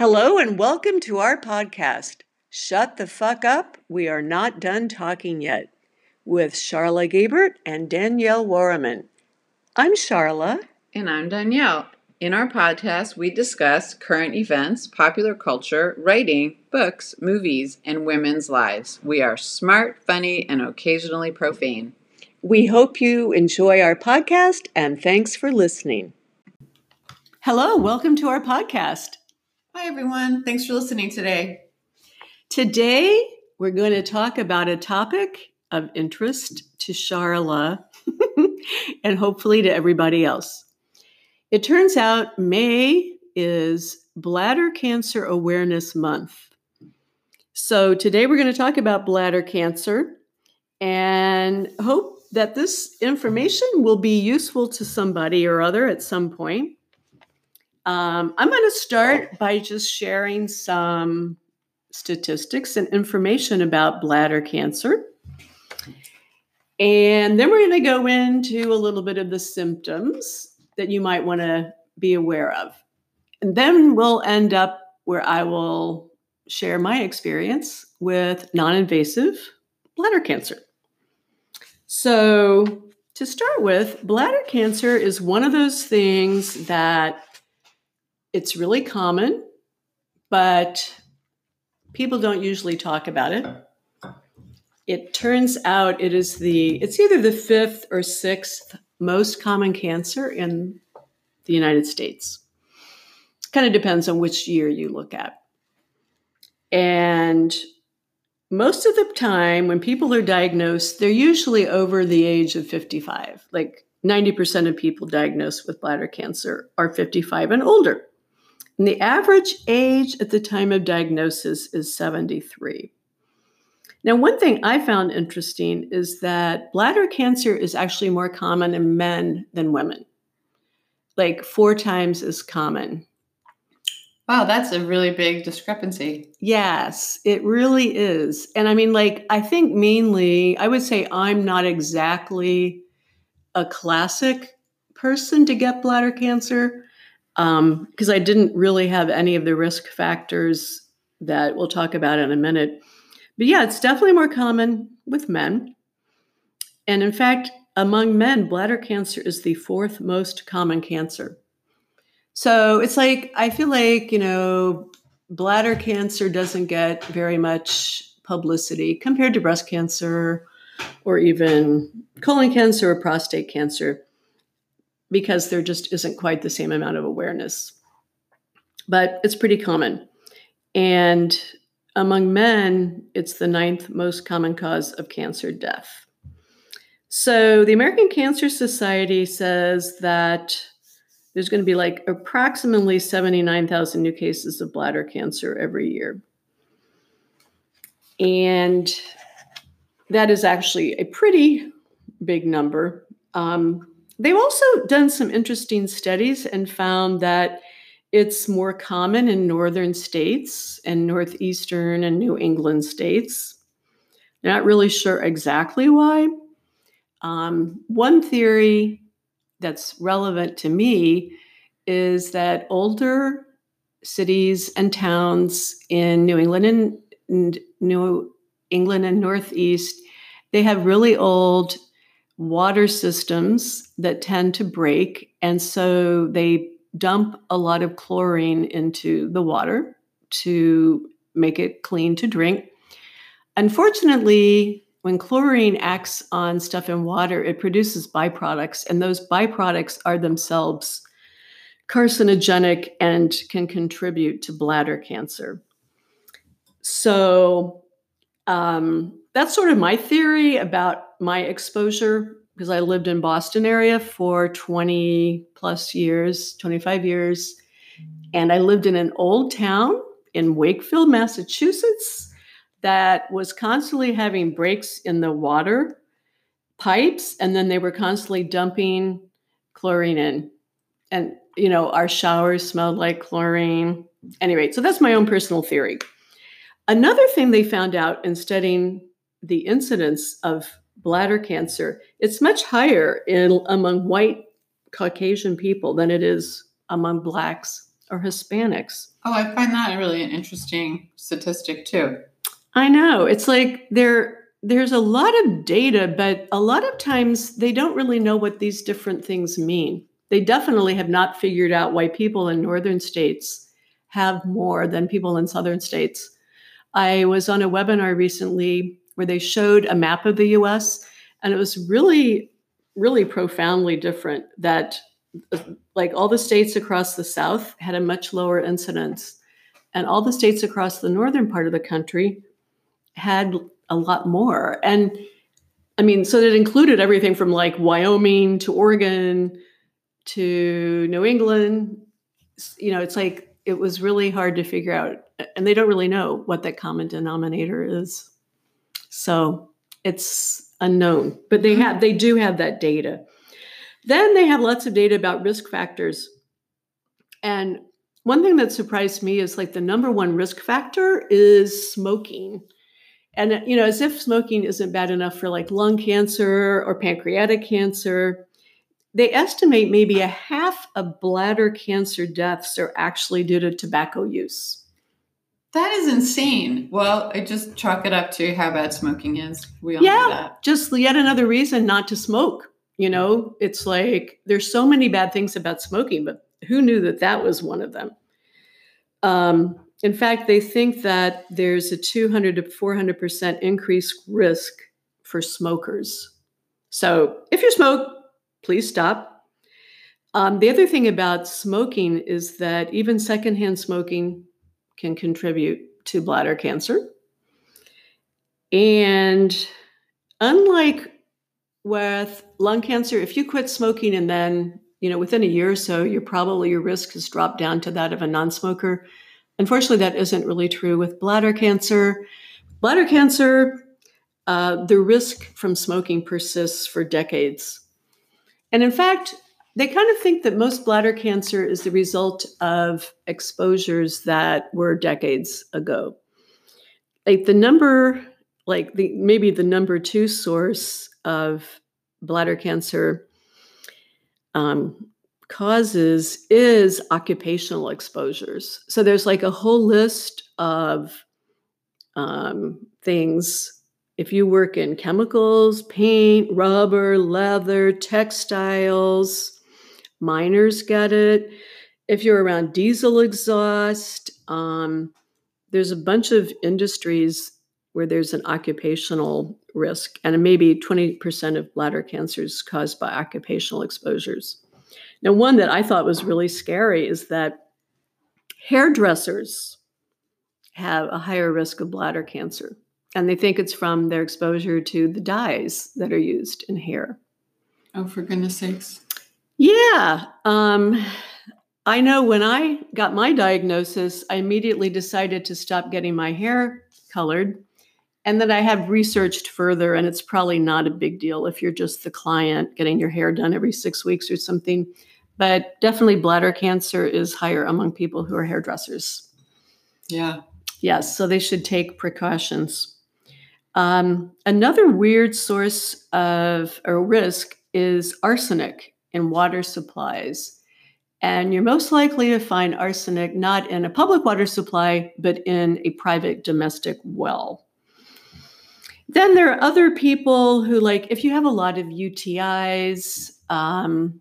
Hello and welcome to our podcast, Shut the Fuck Up, We Are Not Done Talking Yet, with Charla Gabert and Danielle Warriman. I'm Charla. And I'm Danielle. In our podcast, we discuss current events, popular culture, writing, books, movies, and women's lives. We are smart, funny, and occasionally profane. We hope you enjoy our podcast and thanks for listening. Hello, welcome to our podcast. Hi, everyone. Thanks for listening today. Today, we're going to talk about a topic of interest to Charla and hopefully to everybody else. It turns out May is Bladder Cancer Awareness Month. So, today we're going to talk about bladder cancer and hope that this information will be useful to somebody or other at some point. Um, I'm going to start by just sharing some statistics and information about bladder cancer. And then we're going to go into a little bit of the symptoms that you might want to be aware of. And then we'll end up where I will share my experience with non invasive bladder cancer. So, to start with, bladder cancer is one of those things that it's really common, but people don't usually talk about it. It turns out it is the it's either the fifth or sixth most common cancer in the United States. Kind of depends on which year you look at. And most of the time when people are diagnosed, they're usually over the age of 55. Like 90% of people diagnosed with bladder cancer are 55 and older. And the average age at the time of diagnosis is 73. Now, one thing I found interesting is that bladder cancer is actually more common in men than women, like four times as common. Wow, that's a really big discrepancy. Yes, it really is. And I mean, like, I think mainly, I would say I'm not exactly a classic person to get bladder cancer because um, I didn't really have any of the risk factors that we'll talk about in a minute. But yeah, it's definitely more common with men. And in fact, among men, bladder cancer is the fourth most common cancer. So it's like, I feel like, you know, bladder cancer doesn't get very much publicity compared to breast cancer or even colon cancer or prostate cancer because there just isn't quite the same amount of awareness. But it's pretty common. And among men, it's the ninth most common cause of cancer death. So the American Cancer Society says that there's going to be like approximately 79,000 new cases of bladder cancer every year. And that is actually a pretty big number. Um, They've also done some interesting studies and found that it's more common in northern states and northeastern and New England states. Not really sure exactly why. Um, one theory that's relevant to me is that older cities and towns in New England and New England and Northeast, they have really old water systems that tend to break. And so they dump a lot of chlorine into the water to make it clean to drink. Unfortunately, when chlorine acts on stuff in water, it produces byproducts, and those byproducts are themselves carcinogenic and can contribute to bladder cancer. So, um, that's sort of my theory about my exposure because I lived in Boston area for 20 plus years, 25 years. And I lived in an old town in Wakefield, Massachusetts that was constantly having breaks in the water pipes and then they were constantly dumping chlorine in. And you know, our showers smelled like chlorine. Anyway, so that's my own personal theory. Another thing they found out in studying the incidence of bladder cancer, it's much higher in among white Caucasian people than it is among blacks or Hispanics. Oh, I find that really an interesting statistic too. I know. It's like there there's a lot of data, but a lot of times they don't really know what these different things mean. They definitely have not figured out why people in northern states have more than people in southern states. I was on a webinar recently where they showed a map of the US and it was really really profoundly different that like all the states across the south had a much lower incidence and all the states across the northern part of the country had a lot more. And i mean so it included everything from like wyoming to oregon to new england. You know it's like it was really hard to figure out and they don't really know what that common denominator is so it's unknown but they have they do have that data. Then they have lots of data about risk factors. And one thing that surprised me is like the number one risk factor is smoking. And you know as if smoking isn't bad enough for like lung cancer or pancreatic cancer they estimate maybe a half of bladder cancer deaths are actually due to tobacco use that is insane. Well, I just chalk it up to how bad smoking is. We all know that. yeah, just yet another reason not to smoke. You know, it's like there's so many bad things about smoking, but who knew that that was one of them? Um, in fact, they think that there's a 200 to 400% increased risk for smokers. So if you smoke, please stop. Um, the other thing about smoking is that even secondhand smoking can contribute to bladder cancer. And unlike with lung cancer, if you quit smoking and then, you know, within a year or so, you're probably your risk has dropped down to that of a non-smoker. Unfortunately, that isn't really true with bladder cancer. Bladder cancer, uh, the risk from smoking persists for decades. And in fact, they kind of think that most bladder cancer is the result of exposures that were decades ago. Like the number, like the maybe the number two source of bladder cancer um, causes is occupational exposures. So there's like a whole list of um, things. If you work in chemicals, paint, rubber, leather, textiles, miners get it. If you're around diesel exhaust, um, there's a bunch of industries where there's an occupational risk, and maybe 20% of bladder cancers caused by occupational exposures. Now, one that I thought was really scary is that hairdressers have a higher risk of bladder cancer, and they think it's from their exposure to the dyes that are used in hair. Oh, for goodness sakes. Yeah. Um, I know when I got my diagnosis, I immediately decided to stop getting my hair colored. And then I have researched further, and it's probably not a big deal if you're just the client getting your hair done every six weeks or something. But definitely, bladder cancer is higher among people who are hairdressers. Yeah. Yes. So they should take precautions. Um, another weird source of a risk is arsenic in water supplies. And you're most likely to find arsenic not in a public water supply, but in a private domestic well. Then there are other people who, like, if you have a lot of UTIs, um,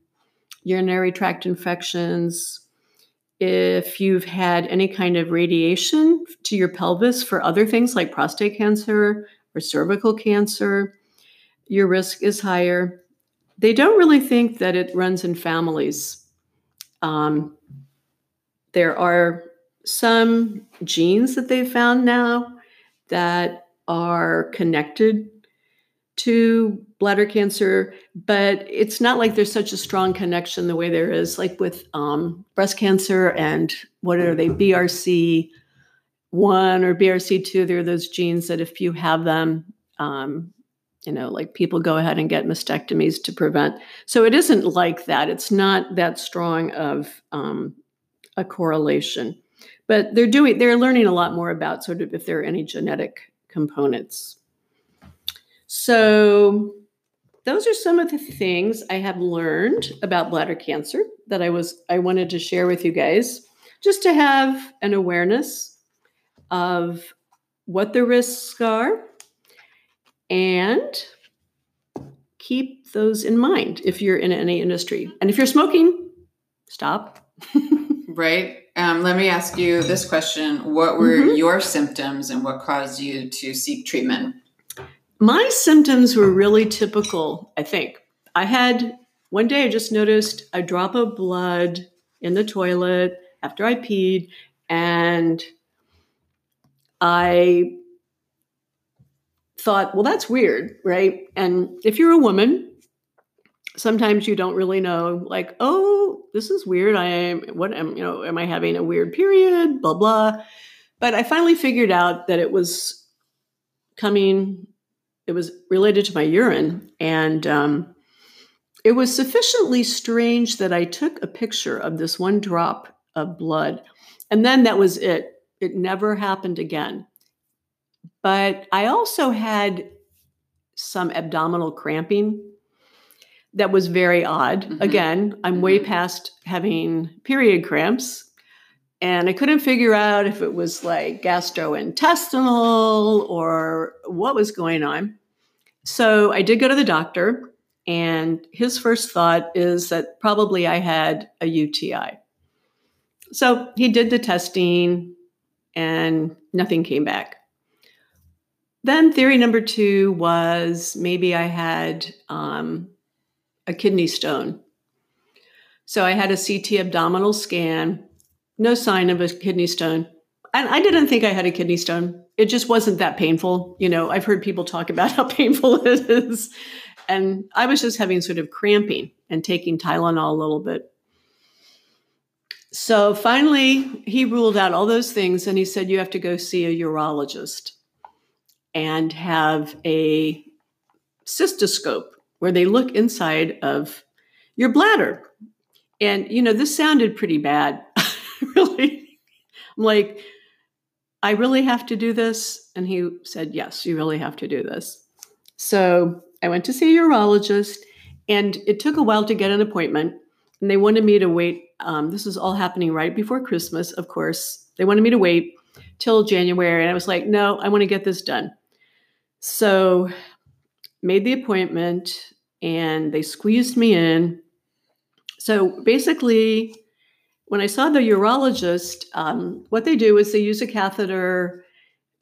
urinary tract infections, if you've had any kind of radiation to your pelvis for other things like prostate cancer or cervical cancer, your risk is higher they don't really think that it runs in families. Um, there are some genes that they've found now that are connected to bladder cancer, but it's not like there's such a strong connection the way there is like with um, breast cancer and what are they, BRCA1 or BRCA2. There are those genes that if you have them, um, you know like people go ahead and get mastectomies to prevent. So it isn't like that. It's not that strong of um, a correlation. But they're doing they're learning a lot more about sort of if there are any genetic components. So those are some of the things i have learned about bladder cancer that i was i wanted to share with you guys just to have an awareness of what the risks are and keep those in mind if you're in any industry. And if you're smoking, stop. right. Um, let me ask you this question What were mm-hmm. your symptoms and what caused you to seek treatment? My symptoms were really typical, I think. I had one day I just noticed a drop of blood in the toilet after I peed, and I thought, well, that's weird, right? And if you're a woman, sometimes you don't really know, like, oh, this is weird. I am, what am, you know, am I having a weird period? Blah, blah. But I finally figured out that it was coming, it was related to my urine. And um, it was sufficiently strange that I took a picture of this one drop of blood. And then that was it. It never happened again. But I also had some abdominal cramping that was very odd. Mm-hmm. Again, I'm mm-hmm. way past having period cramps. And I couldn't figure out if it was like gastrointestinal or what was going on. So I did go to the doctor, and his first thought is that probably I had a UTI. So he did the testing, and nothing came back. Then theory number two was maybe I had um, a kidney stone. So I had a CT abdominal scan, no sign of a kidney stone. And I didn't think I had a kidney stone. It just wasn't that painful. You know, I've heard people talk about how painful it is. And I was just having sort of cramping and taking Tylenol a little bit. So finally, he ruled out all those things and he said, You have to go see a urologist and have a cystoscope where they look inside of your bladder. And, you know, this sounded pretty bad, really. I'm like, I really have to do this? And he said, Yes, you really have to do this. So I went to see a urologist, and it took a while to get an appointment. And they wanted me to wait. Um, this is all happening right before Christmas, of course. They wanted me to wait till January. And I was like, No, I want to get this done. So made the appointment and they squeezed me in. So basically, when I saw the urologist, um, what they do is they use a catheter,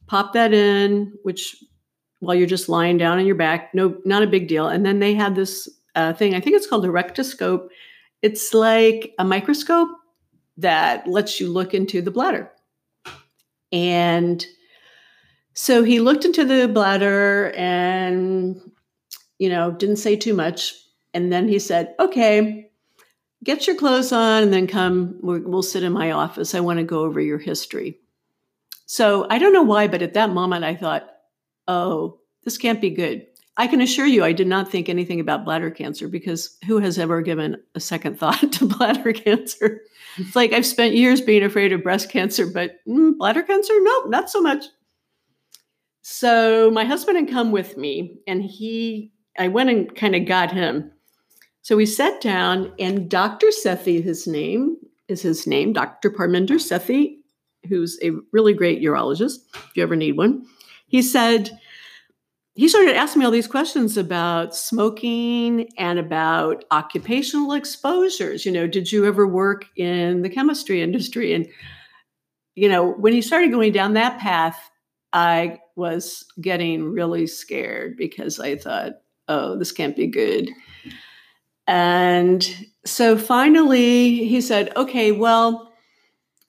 pop that in, which while you're just lying down on your back, no, not a big deal. And then they have this uh, thing, I think it's called a rectoscope. It's like a microscope that lets you look into the bladder. And so he looked into the bladder and, you know, didn't say too much. And then he said, okay, get your clothes on and then come, we'll sit in my office. I want to go over your history. So I don't know why, but at that moment I thought, oh, this can't be good. I can assure you, I did not think anything about bladder cancer because who has ever given a second thought to bladder cancer? It's like I've spent years being afraid of breast cancer, but mm, bladder cancer? Nope, not so much. So my husband had come with me, and he, I went and kind of got him. So we sat down, and Dr. Sethi, his name is his name, Dr. Parminder Sethi, who's a really great urologist, if you ever need one. He said, he started asking me all these questions about smoking and about occupational exposures. You know, did you ever work in the chemistry industry? And, you know, when he started going down that path, I was getting really scared because I thought, oh, this can't be good. And so finally he said, okay, well,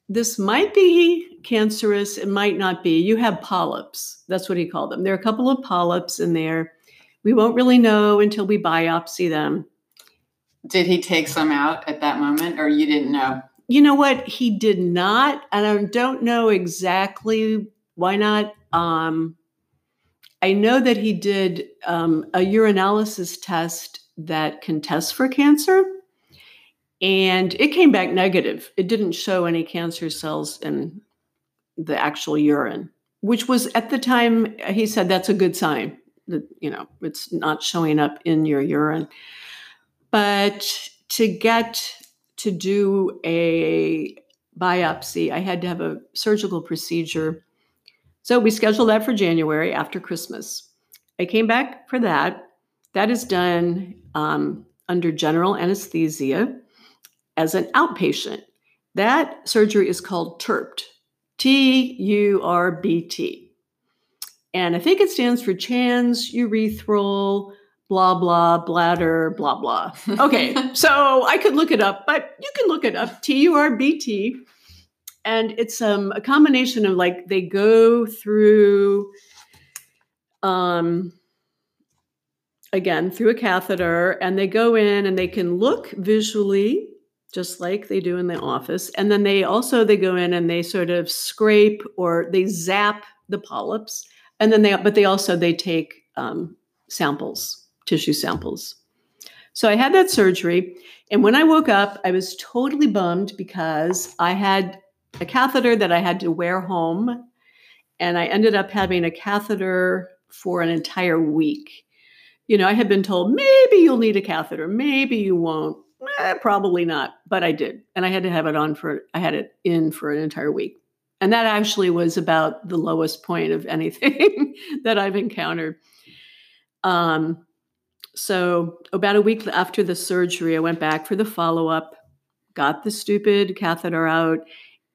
this might be cancerous, it might not be. You have polyps. That's what he called them. There are a couple of polyps in there. We won't really know until we biopsy them. Did he take some out at that moment, or you didn't know? You know what? He did not. And I don't know exactly why not? Um, I know that he did um, a urinalysis test that can test for cancer, and it came back negative. It didn't show any cancer cells in the actual urine, which was at the time he said that's a good sign that you know it's not showing up in your urine. But to get to do a biopsy. I had to have a surgical procedure. So we scheduled that for January after Christmas. I came back for that. That is done um, under general anesthesia as an outpatient. That surgery is called TURBT, T U R B T. And I think it stands for trans urethral blah blah bladder blah blah. Okay, so I could look it up, but you can look it up. T U R B T, and it's um, a combination of like they go through, um, again through a catheter, and they go in and they can look visually just like they do in the office, and then they also they go in and they sort of scrape or they zap the polyps, and then they but they also they take um, samples tissue samples. So I had that surgery. And when I woke up, I was totally bummed because I had a catheter that I had to wear home. And I ended up having a catheter for an entire week. You know, I had been told maybe you'll need a catheter, maybe you won't. Eh, probably not, but I did. And I had to have it on for, I had it in for an entire week. And that actually was about the lowest point of anything that I've encountered. Um, so, about a week after the surgery, I went back for the follow up, got the stupid catheter out.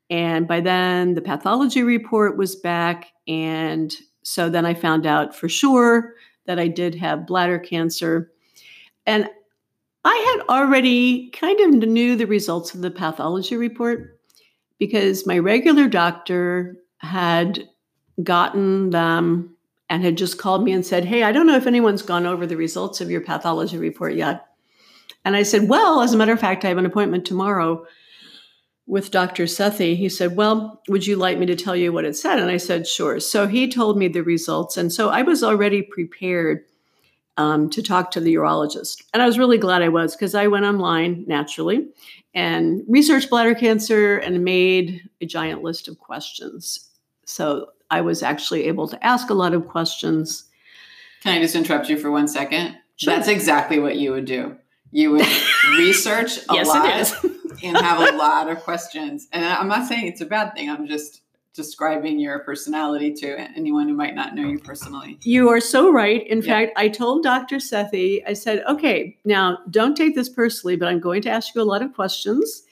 And by then, the pathology report was back. And so then I found out for sure that I did have bladder cancer. And I had already kind of knew the results of the pathology report because my regular doctor had gotten them and had just called me and said, Hey, I don't know if anyone's gone over the results of your pathology report yet. And I said, Well, as a matter of fact, I have an appointment tomorrow with Dr. Sethi. He said, Well, would you like me to tell you what it said? And I said, Sure. So he told me the results. And so I was already prepared um, to talk to the urologist. And I was really glad I was because I went online naturally and researched bladder cancer and made a giant list of questions. So I was actually able to ask a lot of questions. Can I just interrupt you for one second? Sure. That's exactly what you would do. You would research a yes, lot and have a lot of questions. And I'm not saying it's a bad thing. I'm just describing your personality to anyone who might not know you personally. You are so right. In yeah. fact, I told Dr. Sethi, I said, okay, now don't take this personally, but I'm going to ask you a lot of questions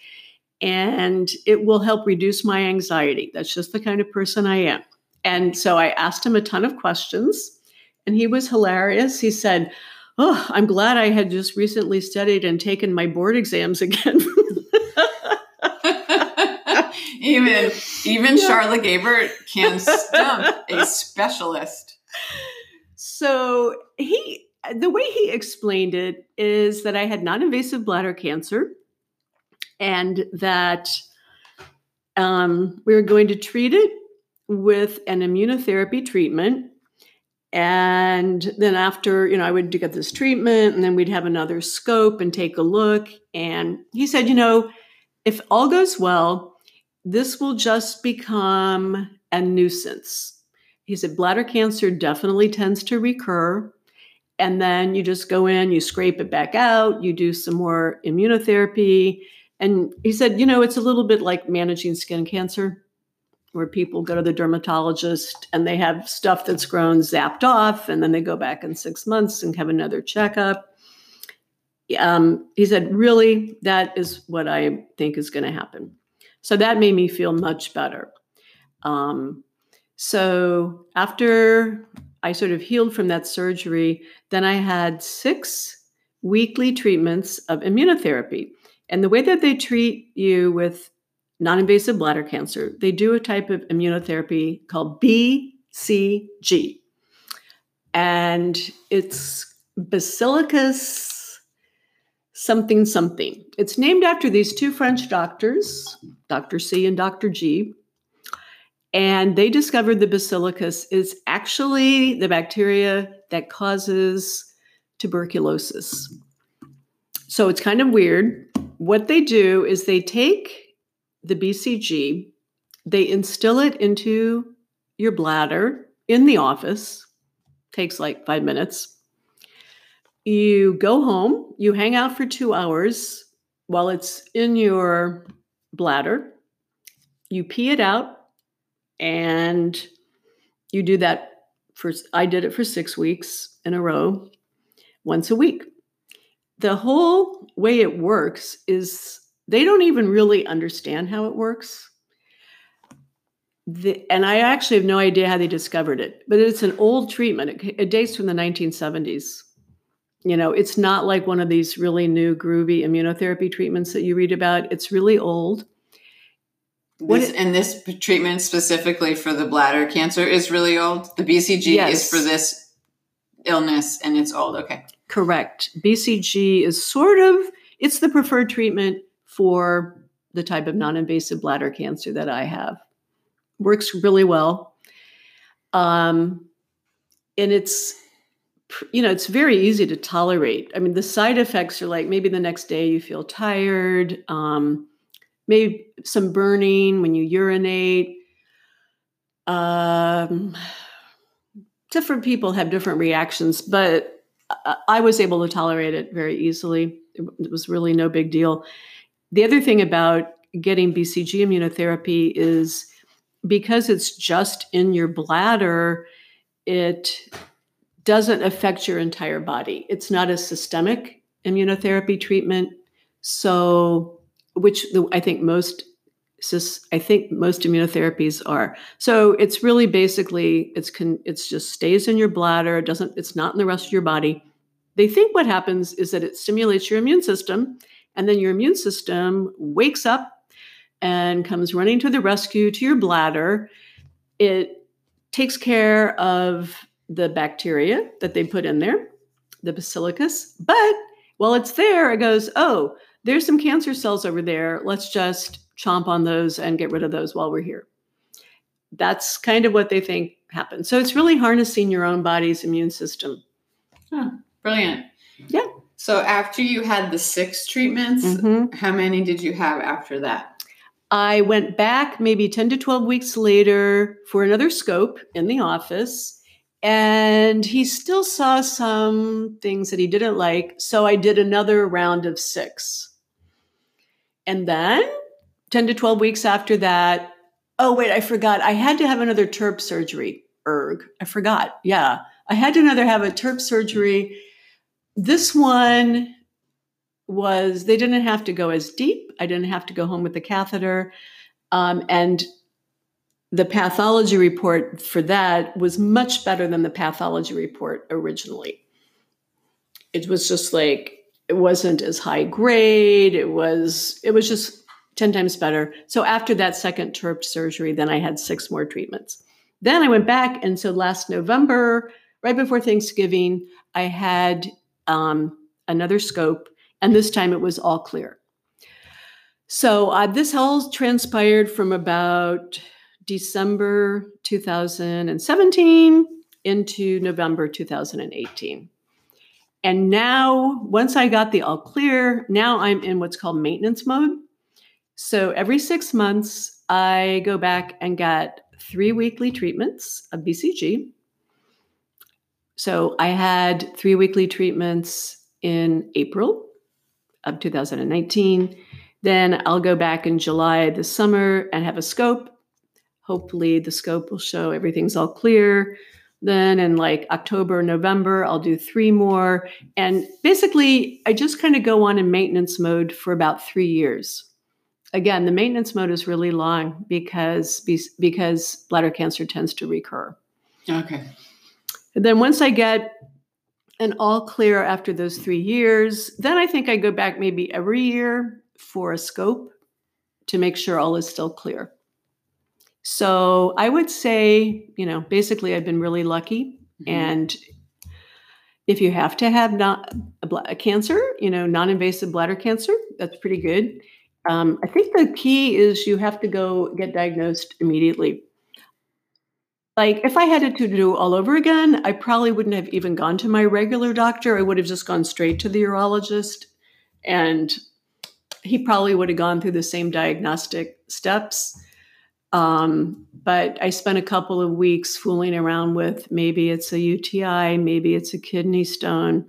and it will help reduce my anxiety. That's just the kind of person I am. And so I asked him a ton of questions, and he was hilarious. He said, Oh, I'm glad I had just recently studied and taken my board exams again. even even yeah. Charlotte Gabert can stump a specialist. So he the way he explained it is that I had non-invasive bladder cancer and that um, we were going to treat it with an immunotherapy treatment. And then after, you know, I would get this treatment and then we'd have another scope and take a look. And he said, you know, if all goes well, this will just become a nuisance. He said, bladder cancer definitely tends to recur. And then you just go in, you scrape it back out, you do some more immunotherapy. And he said, you know, it's a little bit like managing skin cancer where people go to the dermatologist and they have stuff that's grown zapped off, and then they go back in six months and have another checkup. Um, he said, Really, that is what I think is going to happen. So that made me feel much better. Um, so after I sort of healed from that surgery, then I had six weekly treatments of immunotherapy. And the way that they treat you with non invasive bladder cancer, they do a type of immunotherapy called BCG. And it's Basilicus something something. It's named after these two French doctors, Dr. C and Dr. G. And they discovered the bacillus is actually the bacteria that causes tuberculosis. So it's kind of weird. What they do is they take the BCG, they instill it into your bladder in the office, takes like five minutes. You go home, you hang out for two hours while it's in your bladder. you pee it out and you do that for I did it for 6 weeks in a row once a week. The whole way it works is they don't even really understand how it works. The, and I actually have no idea how they discovered it, but it's an old treatment. It, it dates from the 1970s. You know, it's not like one of these really new groovy immunotherapy treatments that you read about. It's really old. This, and this treatment specifically for the bladder cancer is really old. The BCG yes. is for this illness and it's old. Okay. Correct. BCG is sort of it's the preferred treatment for the type of non-invasive bladder cancer that I have. Works really well. Um, and it's you know, it's very easy to tolerate. I mean, the side effects are like maybe the next day you feel tired. Um, maybe some burning when you urinate. Um, different people have different reactions, but I was able to tolerate it very easily. It was really no big deal. The other thing about getting BCG immunotherapy is because it's just in your bladder, it doesn't affect your entire body. It's not a systemic immunotherapy treatment. So which the, I think most I think most immunotherapies are. So it's really basically it's con, it's just stays in your bladder. It doesn't. It's not in the rest of your body. They think what happens is that it stimulates your immune system, and then your immune system wakes up and comes running to the rescue to your bladder. It takes care of the bacteria that they put in there, the basilicus. But while it's there, it goes, oh, there's some cancer cells over there. Let's just chomp on those and get rid of those while we're here. That's kind of what they think happens. So it's really harnessing your own body's immune system. Huh, brilliant. Yeah. So after you had the six treatments, mm-hmm. how many did you have after that? I went back maybe 10 to 12 weeks later for another scope in the office. And he still saw some things that he didn't like. So I did another round of six. And then 10 to 12 weeks after that, oh, wait, I forgot. I had to have another TURBT surgery. Erg. I forgot. Yeah. I had to another have a TURBT surgery. This one was, they didn't have to go as deep. I didn't have to go home with the catheter. Um, and the pathology report for that was much better than the pathology report originally. It was just like it wasn't as high grade. It was it was just 10 times better. So after that second TURBT surgery, then I had six more treatments. Then I went back, and so last November, right before Thanksgiving, I had um, another scope, and this time it was all clear. So uh, this all transpired from about December 2017 into November 2018. And now, once I got the all clear, now I'm in what's called maintenance mode. So every six months, I go back and get three weekly treatments of BCG. So I had three weekly treatments in April of 2019. Then I'll go back in July this summer and have a scope. Hopefully, the scope will show everything's all clear. Then in like October, November, I'll do three more. And basically, I just kind of go on in maintenance mode for about three years. Again, the maintenance mode is really long because because bladder cancer tends to recur. Okay. And then once I get an all clear after those three years, then I think I go back maybe every year for a scope to make sure all is still clear. So I would say, you know, basically I've been really lucky. Mm-hmm. And if you have to have not a, a cancer, you know, non-invasive bladder cancer, that's pretty good. Um, I think the key is you have to go get diagnosed immediately. Like if I had it to do all over again, I probably wouldn't have even gone to my regular doctor. I would have just gone straight to the urologist, and he probably would have gone through the same diagnostic steps um, but I spent a couple of weeks fooling around with maybe it's a UTI, maybe it's a kidney stone.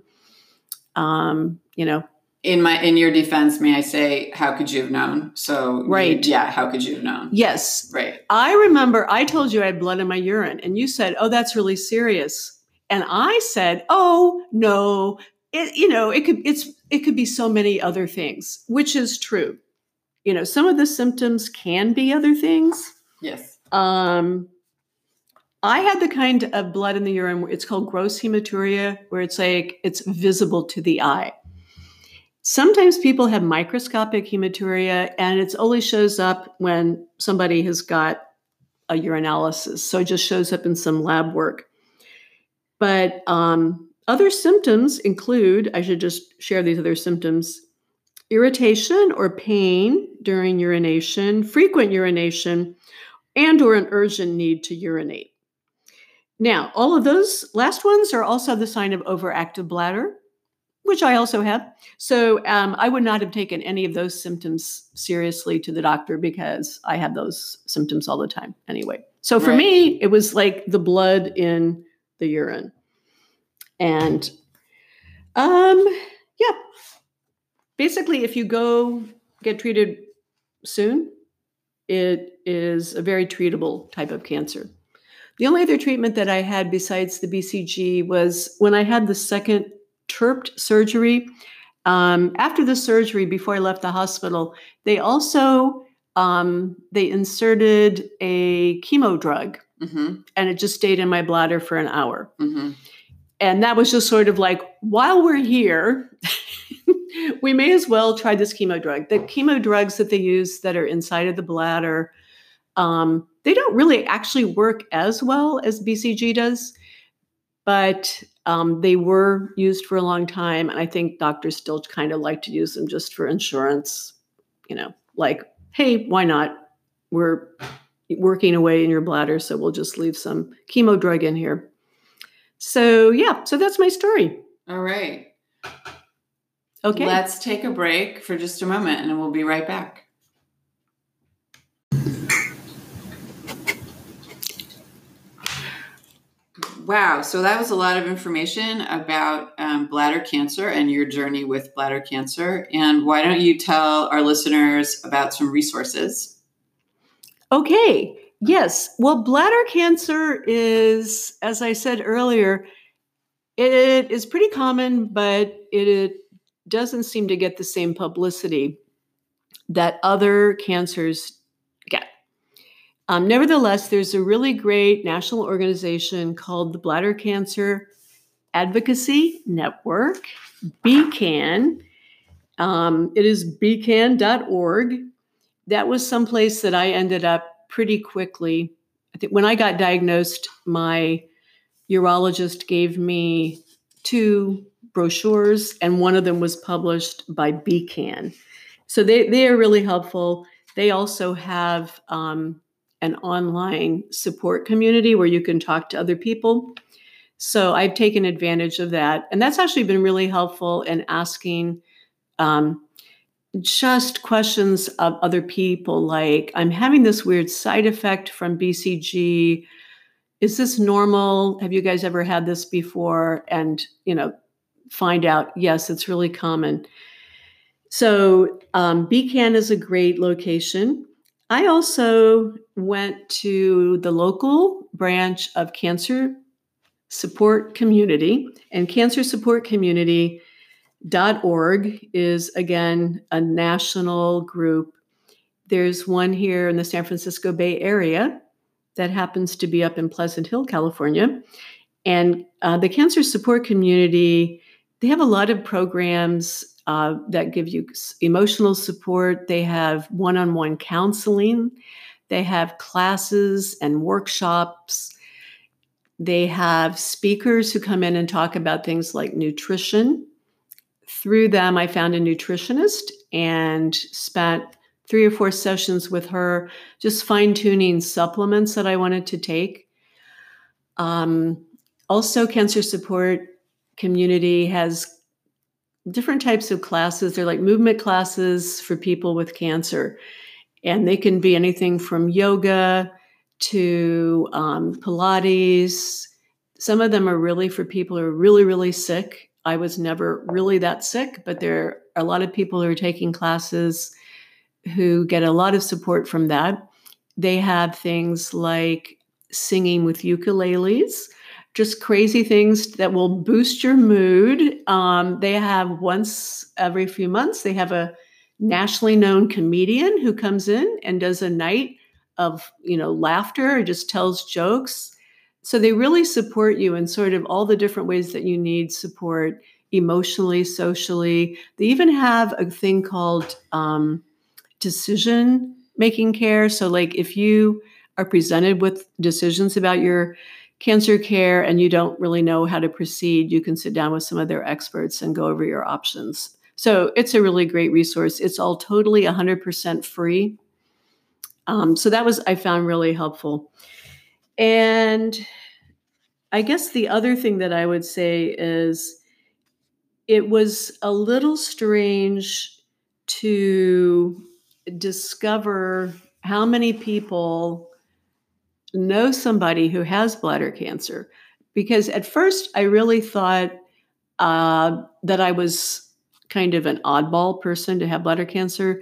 Um, you know, in my in your defense, may I say, how could you have known? So Right. yeah, how could you have known? Yes. Right. I remember I told you I had blood in my urine, and you said, "Oh, that's really serious." And I said, "Oh, no, it, you know, it could it's it could be so many other things," which is true. You know, some of the symptoms can be other things. Yes. Um, I had the kind of blood in the urine where it's called gross hematuria, where it's like it's visible to the eye. Sometimes people have microscopic hematuria, and it only shows up when somebody has got a urinalysis. So it just shows up in some lab work. But um, other symptoms include I should just share these other symptoms irritation or pain during urination, frequent urination, and or an urgent need to urinate. Now, all of those last ones are also the sign of overactive bladder, which I also have. So um, I would not have taken any of those symptoms seriously to the doctor because I have those symptoms all the time anyway. So for Right. me, it was like the blood in the urine. And um, yeah, basically, if you go get treated soon, it is a very treatable type of cancer. The only other treatment that I had besides the BCG was when I had the second TURBT surgery. Um, after the surgery, before I left the hospital, they also um, they inserted a chemo drug, Mm-hmm. and it just stayed in my bladder for an hour. Mm-hmm. And that was just sort of like, while we're here, we may as well try this chemo drug. The chemo drugs that they use that are inside of the bladder, um, they don't really actually work as well as BCG does, but um, they were used for a long time. And I think doctors still kind of like to use them just for insurance, you know, like, hey, why not? We're working away in your bladder, so we'll just leave some chemo drug in here. So, yeah, so that's my story. All right. Okay. Let's take a break for just a moment and we'll be right back. Wow, so that was a lot of information about um, bladder cancer and your journey with bladder cancer. And why don't you tell our listeners about some resources? Okay. Yes. Well, bladder cancer is, as I said earlier, it is pretty common, but it, it doesn't seem to get the same publicity that other cancers get. Um, nevertheless, there's a really great national organization called the Bladder Cancer Advocacy Network, BCAN. Um, it is bcan.org. That was someplace that I ended up pretty quickly. I think when I got diagnosed, my urologist gave me two brochures, and one of them was published by BCAN. So they, they are really helpful. They also have um, an online support community where you can talk to other people. So I've taken advantage of that. And that's actually been really helpful in asking um, just questions of other people like, I'm having this weird side effect from BCG. Is this normal? Have you guys ever had this before? And, you know, find out, yes, it's really common. So, um, BCAN is a great location. I also went to the local branch of Cancer Support Community, and Cancer Support Community.org is again a national group. There's one here in the San Francisco Bay Area that happens to be up in Pleasant Hill, California. And uh, the Cancer Support Community, they have a lot of programs uh, that give you emotional support. They have one on one counseling. They have classes and workshops. They have speakers who come in and talk about things like nutrition. Through them, I found a nutritionist and spent three or four sessions with her, just fine tuning supplements that I wanted to take. Um, also, Cancer Support Community has different types of classes. They're like movement classes for people with cancer. And they can be anything from yoga to um, Pilates. Some of them are really for people who are really, really sick. I was never really that sick, but they're are a lot of people who are taking classes who get a lot of support from that. They have things like singing with ukuleles, just crazy things that will boost your mood. Um, they have once every few months, they have a nationally known comedian who comes in and does a night of you know laughter or just tells jokes. So they really support you in sort of all the different ways that you need support emotionally socially. They even have a thing called um, decision making care. So like if you are presented with decisions about your cancer care and you don't really know how to proceed you can sit down with some of their experts and go over your options. So it's a really great resource. It's all totally 100% free. Um, so that was, I found really helpful. And I guess the other thing that I would say is it was a little strange to discover how many people know somebody who has bladder cancer. Because at first, I really thought uh, that I was kind of an oddball person to have bladder cancer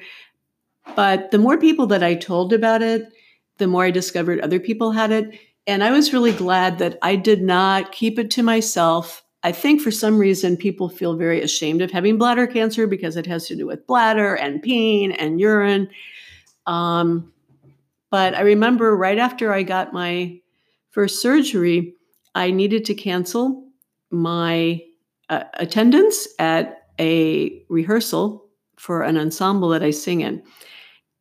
but the more people that I told about it, the more I discovered other people had it. And I was really glad that I did not keep it to myself. I think for some reason people feel very ashamed of having bladder cancer because it has to do with bladder and peeing and urine. Um, but I remember right after I got my first surgery, I needed to cancel my uh, attendance at a rehearsal for an ensemble that I sing in.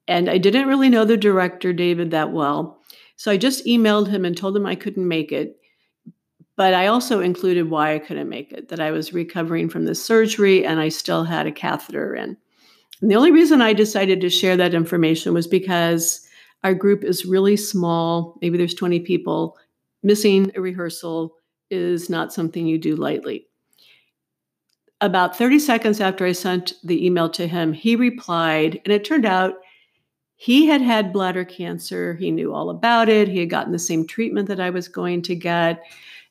And I didn't really know the director, David, that well. So I just emailed him and told him I couldn't make it. But I also included why I couldn't make it that I was recovering from the surgery and I still had a catheter in. And the only reason I decided to share that information was because our group is really small. Maybe there's 20 people. Missing a rehearsal is not something you do lightly. About 30 seconds after I sent the email to him, he replied, and it turned out he had had bladder cancer. He knew all about it. He had gotten the same treatment that I was going to get.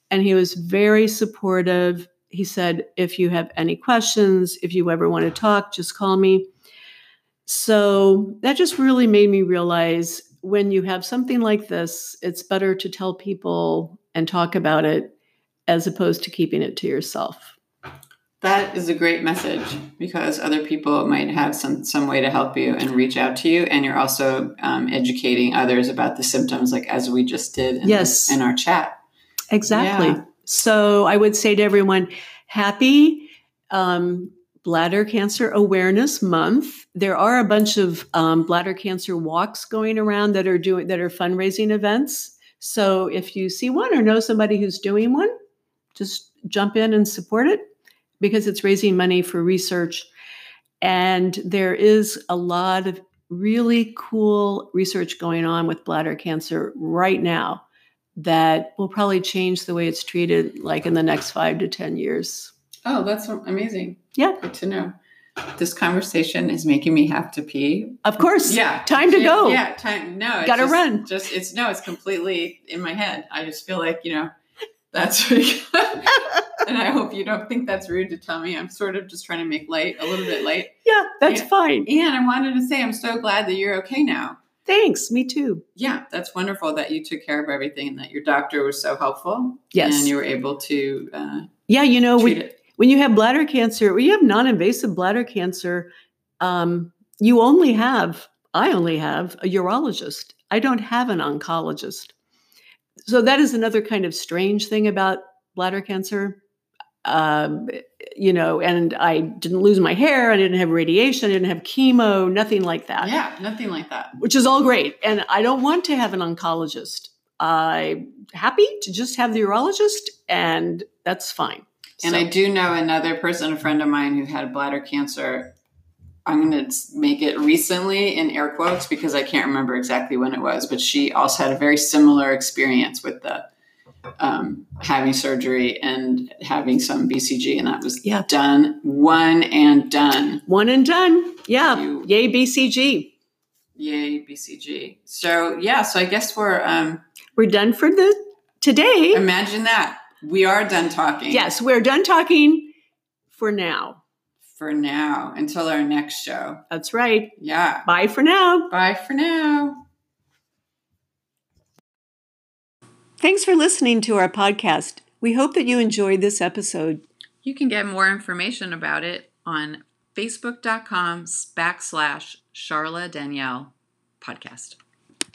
And he was very supportive. He said, If you have any questions, if you ever want to talk, just call me. So that just really made me realize when you have something like this, it's better to tell people and talk about it as opposed to keeping it to yourself. That is a great message because other people might have some some way to help you and reach out to you, and you're also um, educating others about the symptoms, like as we just did in, yes. in our chat. Exactly. Yeah. So I would say to everyone, happy um, Bladder Cancer Awareness Month. There are a bunch of um, bladder cancer walks going around that are doing that are fundraising events. So if you see one or know somebody who's doing one, just jump in and support it because it's raising money for research. And there is a lot of really cool research going on with bladder cancer right now that will probably change the way it's treated like in the next five to 10 years. Oh, that's amazing. Yeah. Good to know. This conversation is making me have to pee. Of course. Yeah. Time to go. Yeah. Time. No. Gotta just, run. Just, it's, no, it's completely in my head. I just feel like, you know, that's really and I hope you don't think that's rude to tell me. I'm sort of just trying to make light, a little bit light. Yeah, that's and, fine. And I wanted to say I'm so glad that you're okay now. Thanks. Me too. Yeah, that's wonderful that you took care of everything and that your doctor was so helpful. Yes. And you were able to. Uh, yeah, you know, we, when you have bladder cancer, when you have non invasive bladder cancer, um, you only have, I only have a urologist. I don't have an oncologist. So that is another kind of strange thing about bladder cancer. Um, you know, and I didn't lose my hair. I didn't have radiation. I didn't have chemo. Nothing like that. Yeah, nothing like that. Which is all great. And I don't want to have an oncologist. I'm happy to just have the urologist, and that's fine. And so. I do know another person, a friend of mine, who had bladder cancer I'm going to make it recently in air quotes because I can't remember exactly when it was, but she also had a very similar experience with the um, having surgery and having some BCG, and that was yeah. done, one and done, one and done. Yeah, you, yay BCG, yay BCG. So yeah, so I guess we're um, we're done for the today. Imagine that we are done talking. Yes, we're done talking for now for now until our next show. That's right. Yeah. Bye for now. Bye for now. Thanks for listening to our podcast. We hope that you enjoyed this episode. You can get more information about it on facebook.com backslash Charla Danielle podcast.